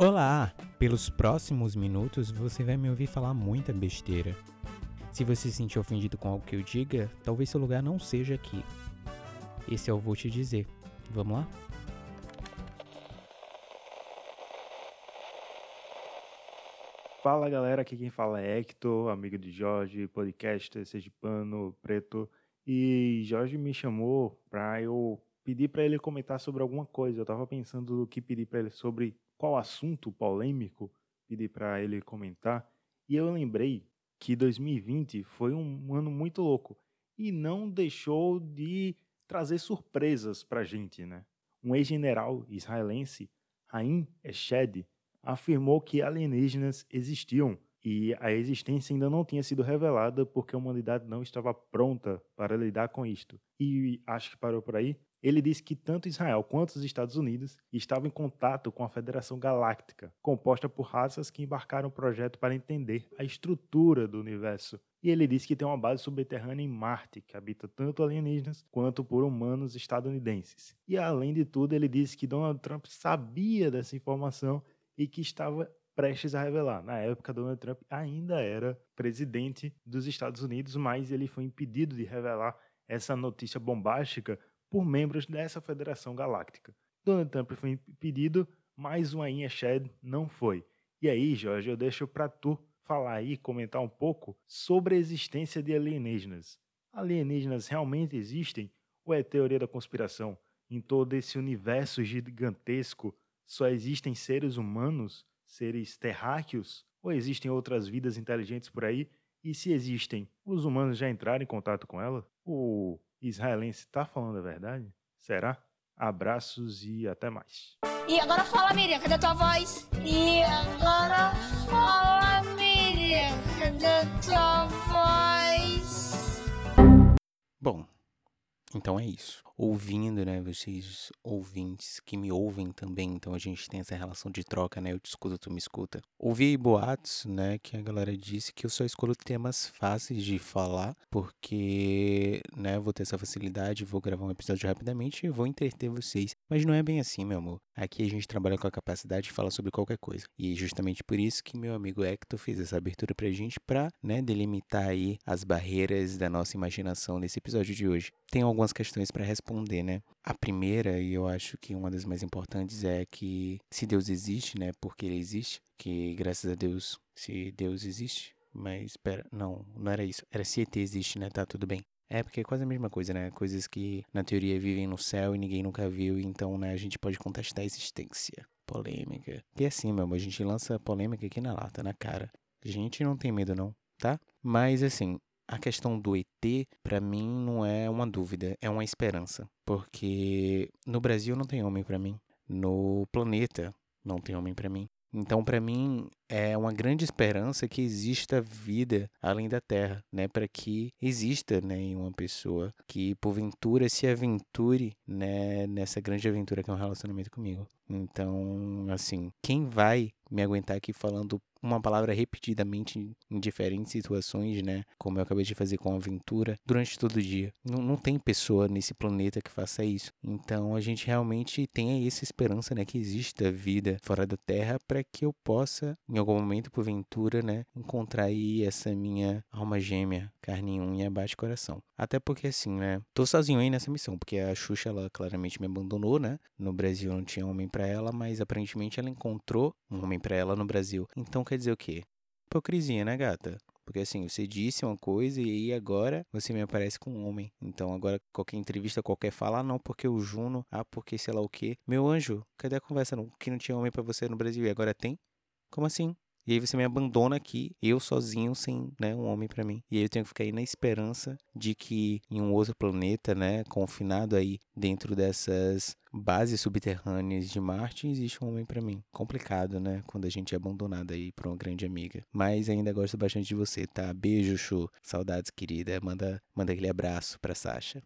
Olá! Pelos próximos minutos você vai me ouvir falar muita besteira. Se você se sentir ofendido com algo que eu diga, talvez seu lugar não seja aqui. Esse eu vou te dizer. Vamos lá? Fala galera, aqui quem fala é Hector, amigo de Jorge, podcaster, sergipano, preto. E Jorge me chamou para eu pedir para ele comentar sobre alguma coisa. Eu tava pensando no que pedir para ele sobre qual assunto polêmico pedir para ele comentar. E eu lembrei que 2020 foi um ano muito louco e não deixou de trazer surpresas para gente, né? Um ex-general israelense, Haim Eshed, afirmou que alienígenas existiam e a existência ainda não tinha sido revelada porque a humanidade não estava pronta para lidar com isto. E acho que parou por aí. Ele disse que tanto Israel quanto os Estados Unidos estavam em contato com a Federação Galáctica, composta por raças que embarcaram o projeto para entender a estrutura do universo. E ele disse que tem uma base subterrânea em Marte, que habita tanto alienígenas quanto por humanos estadunidenses. E além de tudo, ele disse que Donald Trump sabia dessa informação e que estava prestes a revelar. Na época, Donald Trump ainda era presidente dos Estados Unidos, mas ele foi impedido de revelar essa notícia bombástica por membros dessa Federação Galáctica. Donald Trump foi impedido, mas o Ain Shed não foi. E aí, Jorge, eu deixo para tu falar aí, comentar um pouco sobre a existência de alienígenas. Alienígenas realmente existem ou é teoria da conspiração? Em todo esse universo gigantesco só existem seres humanos, seres terráqueos? Ou existem outras vidas inteligentes por aí? E se existem, os humanos já entraram em contato com ela? O israelense está falando a verdade? Será? Abraços e até mais. E agora fala, Miriam, cadê a tua voz? E agora fala, Miriam, cadê a tua voz? Bom, então é isso. Ouvindo, né, vocês ouvintes que me ouvem também, então a gente tem essa relação de troca, né, eu te escuto, tu me escuta. Ouvi boatos, né, que a galera disse que eu só escolho temas fáceis de falar, porque, né, vou ter essa facilidade, vou gravar um episódio rapidamente e vou entreter vocês. Mas não é bem assim, meu amor. Aqui a gente trabalha com a capacidade de falar sobre qualquer coisa. E justamente por isso que meu amigo Hector fez essa abertura pra gente pra, né, delimitar aí as barreiras da nossa imaginação nesse episódio de hoje. Tem algumas questões para responder, né? A primeira, e eu acho que uma das mais importantes, é que se Deus existe, né? Porque ele existe, que graças a Deus, se Deus existe, mas espera, não, não era isso. Era se ET existe, né? Tá tudo bem. É, porque é quase a mesma coisa, né? Coisas que na teoria vivem no céu e ninguém nunca viu, então, né, a gente pode contestar a existência. Polêmica. E assim, meu amor, a gente lança polêmica aqui na lata, na cara. A gente não tem medo, não, tá? Mas assim, a questão do ET, para mim, não é uma dúvida, é uma esperança. Porque no Brasil não tem homem para mim. No planeta não tem homem para mim. Então, para mim, é uma grande esperança que exista vida além da Terra, né? Para que exista, né, em uma pessoa que porventura se aventure, né, nessa grande aventura que é um relacionamento comigo. Então, assim, quem vai me aguentar aqui falando uma palavra repetidamente em diferentes situações, né? Como eu acabei de fazer com a aventura, durante todo o dia. Não, não tem pessoa nesse planeta que faça isso. Então a gente realmente tem essa esperança, né? Que exista vida fora da Terra para que eu possa, em algum momento, porventura, né? Encontrar aí essa minha alma gêmea, carne e unha, bate coração. Até porque assim, né? Tô sozinho aí nessa missão, porque a Xuxa, ela claramente me abandonou, né? No Brasil não tinha homem para ela, mas aparentemente ela encontrou um homem para ela no Brasil. Então quer dizer o quê? Hipocrisia, né, gata? Porque assim, você disse uma coisa e aí agora você me aparece com um homem. Então agora qualquer entrevista, qualquer fala, ah, não, porque o Juno, ah, porque sei lá o quê. Meu anjo, cadê a conversa não? que não tinha homem para você no Brasil e agora tem? Como assim? E aí você me abandona aqui, eu sozinho, sem né, um homem para mim. E aí eu tenho que ficar aí na esperança de que em um outro planeta, né, confinado aí dentro dessas bases subterrâneas de Marte, existe um homem para mim. Complicado, né, quando a gente é abandonado aí por uma grande amiga. Mas ainda gosto bastante de você, tá? Beijo, Chu. Saudades, querida. Manda, manda aquele abraço pra Sasha.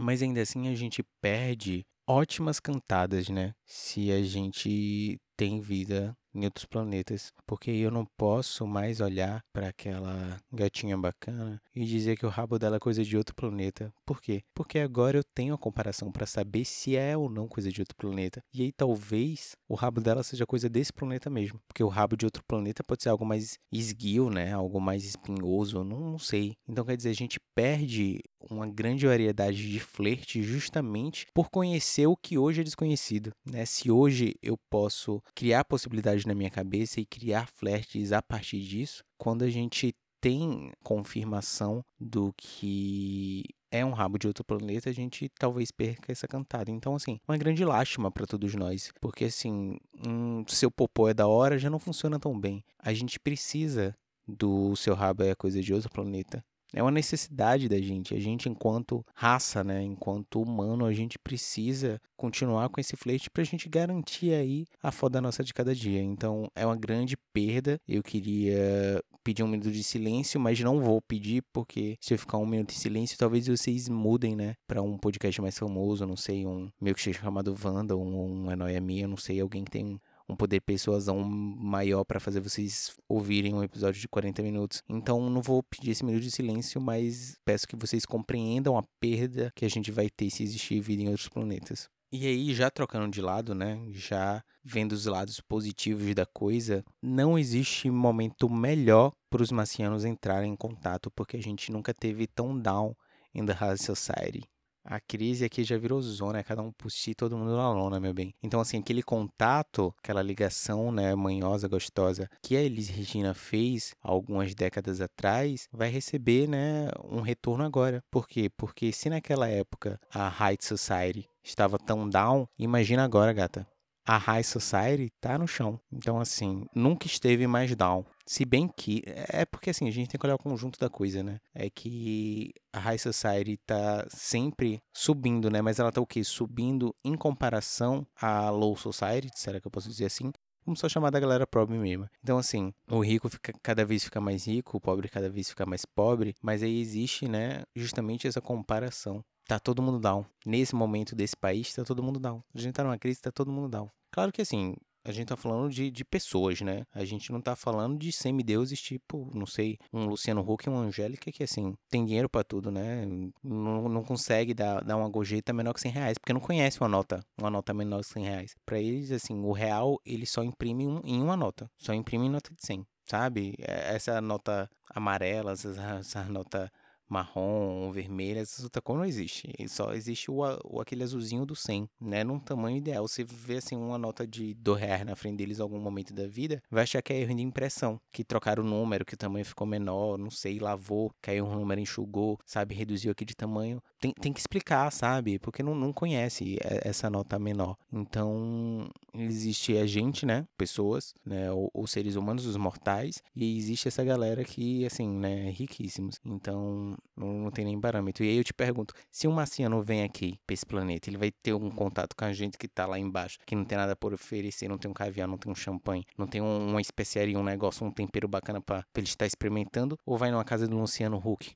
Mas ainda assim a gente perde ótimas cantadas, né? Se a gente tem vida em outros planetas, porque eu não posso mais olhar para aquela gatinha bacana e dizer que o rabo dela é coisa de outro planeta. Por quê? Porque agora eu tenho a comparação para saber se é ou não coisa de outro planeta. E aí talvez o rabo dela seja coisa desse planeta mesmo, porque o rabo de outro planeta pode ser algo mais esguio, né? Algo mais espinhoso, não, não sei. Então quer dizer, a gente perde uma grande variedade de flerte justamente por conhecer o que hoje é desconhecido, né? Se hoje eu posso criar possibilidades na minha cabeça e criar flertes a partir disso, quando a gente tem confirmação do que é um rabo de outro planeta, a gente talvez perca essa cantada. Então, assim, uma grande lástima para todos nós, porque assim, um, seu popô é da hora já não funciona tão bem. A gente precisa do seu rabo é coisa de outro planeta. É uma necessidade da gente. A gente, enquanto raça, né, enquanto humano, a gente precisa continuar com esse flerte para a gente garantir aí a foda nossa de cada dia. Então, é uma grande perda. Eu queria pedir um minuto de silêncio, mas não vou pedir porque se eu ficar um minuto em silêncio, talvez vocês mudem, né, para um podcast mais famoso, não sei, um meu que seja chamado Wanda, um, um É Noia Minha, não sei, alguém que tem um poder persuasão maior para fazer vocês ouvirem um episódio de 40 minutos. Então não vou pedir esse minuto de silêncio, mas peço que vocês compreendam a perda que a gente vai ter se existir vida em outros planetas. E aí, já trocando de lado, né? Já vendo os lados positivos da coisa, não existe momento melhor para os marcianos entrarem em contato, porque a gente nunca teve tão down in the high society. A crise aqui já virou zona, é cada um por todo mundo na lona, meu bem. Então, assim, aquele contato, aquela ligação, né, manhosa, gostosa, que a Elis Regina fez algumas décadas atrás, vai receber, né, um retorno agora. Por quê? Porque se naquela época a High Society estava tão down, imagina agora, gata a High Society tá no chão. Então, assim, nunca esteve mais down. Se bem que. É porque, assim, a gente tem que olhar o conjunto da coisa, né? É que a High Society tá sempre subindo, né? Mas ela tá o quê? Subindo em comparação à Low Society, será que eu posso dizer assim? Vamos só chamar da galera pobre mesmo. Então, assim, o rico fica, cada vez fica mais rico, o pobre cada vez fica mais pobre, mas aí existe, né, justamente essa comparação. Tá todo mundo down. Nesse momento desse país, tá todo mundo down. A gente tá numa crise, tá todo mundo down. Claro que assim, a gente tá falando de, de pessoas, né? A gente não tá falando de semideuses tipo, não sei, um Luciano Huck e uma Angélica que, assim, tem dinheiro para tudo, né? Não, não consegue dar, dar uma gorjeta menor que 100 reais, porque não conhece uma nota, uma nota menor que 100 reais. Pra eles, assim, o real, ele só imprime um, em uma nota, só imprime em nota de 100, sabe? É, essa nota amarela, essa, essa nota marrom, vermelha, essa cor não existe. Só existe o, o, aquele azulzinho do 100, né? Num tamanho ideal. Você vê assim uma nota de 2 reais na frente deles em algum momento da vida, vai achar que é erro de impressão, que trocaram o número, que o tamanho ficou menor, não sei, lavou, caiu um número, enxugou, sabe, reduziu aqui de tamanho. Tem, tem que explicar, sabe? Porque não, não conhece essa nota menor. Então, existe a gente, né? Pessoas, né? Os seres humanos, os mortais, e existe essa galera que, assim, né? Riquíssimos. Então, não, não tem nem parâmetro. E aí eu te pergunto, se um marciano vem aqui pra esse planeta, ele vai ter um contato com a gente que tá lá embaixo, que não tem nada por oferecer, não tem um caviar, não tem um champanhe, não tem um, uma especiaria, um negócio, um tempero bacana pra, pra ele estar experimentando, ou vai numa casa do Luciano Huck,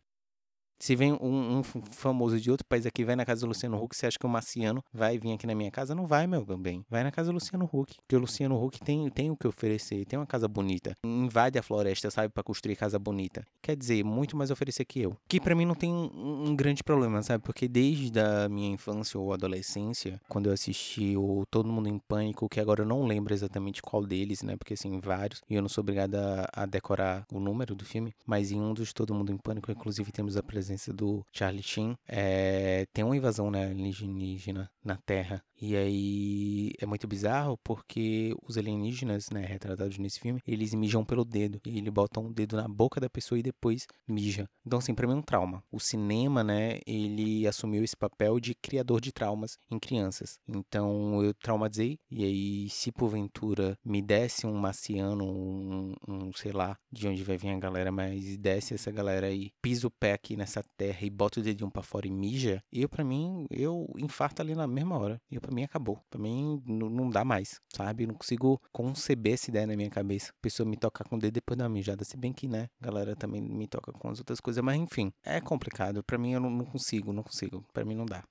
se vem um, um, famoso de outro país aqui, vai na casa do Luciano Huck, você acha que o Marciano vai vir aqui na minha casa? Não vai, meu bem. Vai na casa do Luciano Huck. Porque o Luciano Huck tem, tem o que oferecer, tem uma casa bonita. Invade a floresta, sabe, para construir casa bonita. Quer dizer, muito mais oferecer que eu. Que para mim não tem um, um, grande problema, sabe? Porque desde a minha infância ou adolescência, quando eu assisti o Todo Mundo em Pânico, que agora eu não lembro exatamente qual deles, né? Porque assim, vários. E eu não sou obrigado a, a decorar o número do filme. Mas em um dos Todo Mundo em Pânico, inclusive, temos a presença presença do Charlie Sheen, é, tem uma invasão né, alienígena na Terra. E aí é muito bizarro porque os alienígenas, né, retratados nesse filme, eles mijam pelo dedo. E ele bota um dedo na boca da pessoa e depois mija. Então, assim, pra mim é um trauma. O cinema, né, ele assumiu esse papel de criador de traumas em crianças. Então, eu traumatizei. E aí, se porventura me desse um marciano, um, um sei lá, de onde vai vir a galera, mas desse essa galera aí, pisa o pé aqui nessa terra e bota o dedinho pra fora e mija, eu, para mim, eu infarto ali na mesma hora. E para mim acabou. Para mim não dá mais, sabe? Eu não consigo conceber essa ideia na minha cabeça. A pessoa me tocar com o dedo depois da mijada. Se bem que, né, a galera também me toca com as outras coisas. Mas enfim, é complicado. Para mim eu não, não consigo, não consigo. Para mim não dá.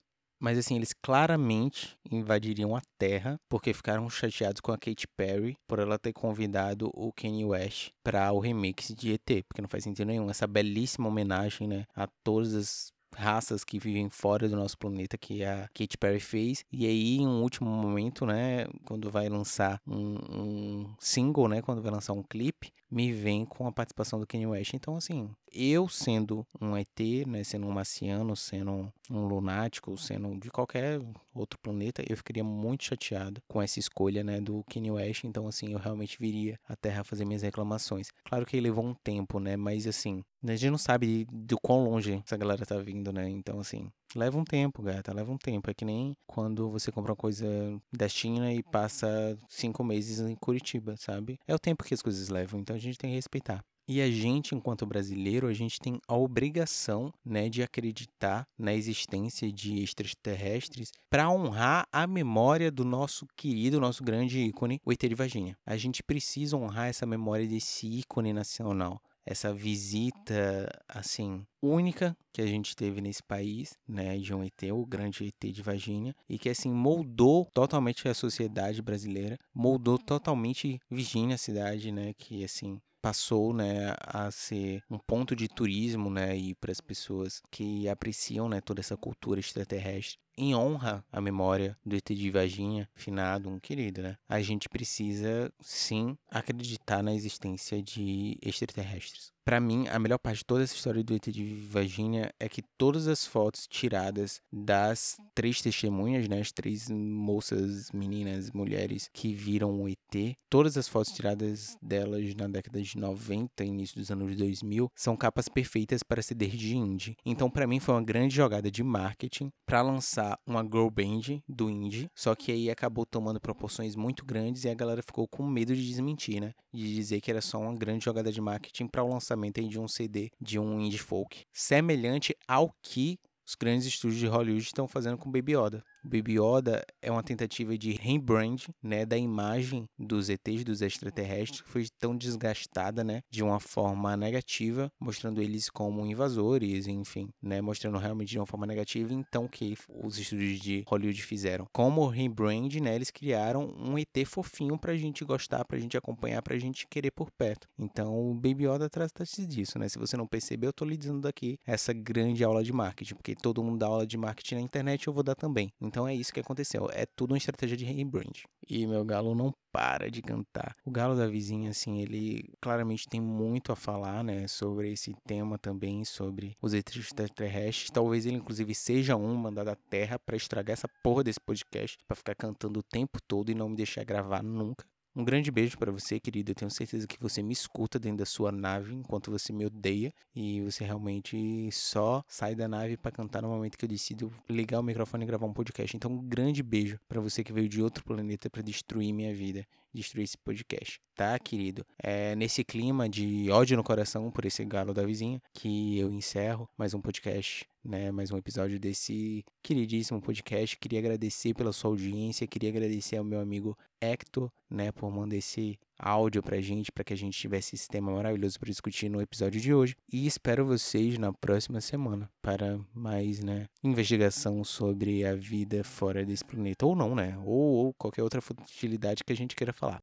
Mas assim, eles claramente invadiriam a Terra porque ficaram chateados com a Katy Perry por ela ter convidado o Kanye West para o remix de ET, porque não faz sentido nenhum. Essa belíssima homenagem, né, a todas as raças que vivem fora do nosso planeta que a Katy Perry fez. E aí, em um último momento, né, quando vai lançar um, um, single, né, quando vai lançar um clipe, me vem com a participação do Kanye West. Então, assim, eu sendo um ET, né, sendo um marciano, sendo um lunático, sendo de qualquer outro planeta, eu ficaria muito chateado com essa escolha, né, do Kanye West. Então, assim, eu realmente viria à Terra fazer minhas reclamações. Claro que levou um tempo, né, mas assim, a gente não sabe do quão longe essa galera tá vindo, né? Então, assim, leva um tempo, gata, leva um tempo. É que nem quando você compra uma coisa da China e passa cinco meses em Curitiba, sabe? É o tempo que as coisas levam, então gente tem que respeitar. E a gente, enquanto brasileiro, a gente tem a obrigação, né, de acreditar na existência de extraterrestres para honrar a memória do nosso querido, nosso grande ícone, o ET de Varginha. A gente precisa honrar essa memória desse ícone nacional essa visita assim única que a gente teve nesse país, né, de um ET, o grande ET de Varginha, e que assim moldou totalmente a sociedade brasileira, moldou totalmente Virgínia, a cidade, né, que assim passou, né, a ser um ponto de turismo, né, e para as pessoas que apreciam, né, toda essa cultura extraterrestre em honra à memória do ET de Varginha, finado, um querido, né? A gente precisa sim acreditar na existência de extraterrestres. Para mim, a melhor parte de toda essa história do ET de Varginha é que todas as fotos tiradas das três testemunhas, né, as três moças, meninas, mulheres que viram o ET, todas as fotos tiradas delas na década de 90, início dos anos 2000, são capas perfeitas para CD de indie. Então, para mim foi uma grande jogada de marketing para lançar uma girl band do indie, só que aí acabou tomando proporções muito grandes e a galera ficou com medo de desmentir, né? De dizer que era só uma grande jogada de marketing para o lançamento de um CD de um indie folk, semelhante ao que os grandes estúdios de Hollywood estão fazendo com Baby Yoda. Baby Yoda é uma tentativa de rebrand, né, da imagem dos ETs, dos extraterrestres, que foi tão desgastada, né, de uma forma negativa, mostrando eles como invasores, enfim, né, mostrando realmente de uma forma negativa, então que os estúdios de Hollywood fizeram. Como rebrand, né, eles criaram um ET fofinho pra gente gostar, pra gente acompanhar, pra gente querer por perto. Então, o Baby Yoda trata-se disso, né? Se você não percebeu, eu tô lhe dizendo daqui essa grande aula de marketing, porque todo mundo dá aula de marketing na internet, eu vou dar também. Então é isso que aconteceu. É tudo uma estratégia de rebrand. E meu galo não para de cantar. O galo da vizinha, assim, ele claramente tem muito a falar, né, sobre esse tema também, sobre os extraterrestres. Talvez ele, inclusive, seja um mandado à Terra para estragar essa porra desse podcast, para ficar cantando o tempo todo e não me deixar gravar nunca. Um grande beijo para você, querido. Eu tenho certeza que você me escuta dentro da sua nave enquanto você me odeia e você realmente só sai da nave para cantar no momento que eu decido ligar o microfone e gravar um podcast. Então, um grande beijo para você que veio de outro planeta para destruir minha vida destruir esse podcast, tá, querido? É nesse clima de ódio no coração por esse galo da vizinha que eu encerro mais um podcast, né? Mais um episódio desse queridíssimo podcast. Queria agradecer pela sua audiência, queria agradecer ao meu amigo Hector, né, por mandar esse áudio pra gente, para que a gente tivesse esse tema maravilhoso para discutir no episódio de hoje. E espero vocês na próxima semana para mais, né, investigação sobre a vida fora desse planeta. Ou não, né? Ou, ou qualquer outra futilidade que a gente queira falar.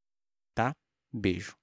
Tá? Beijo.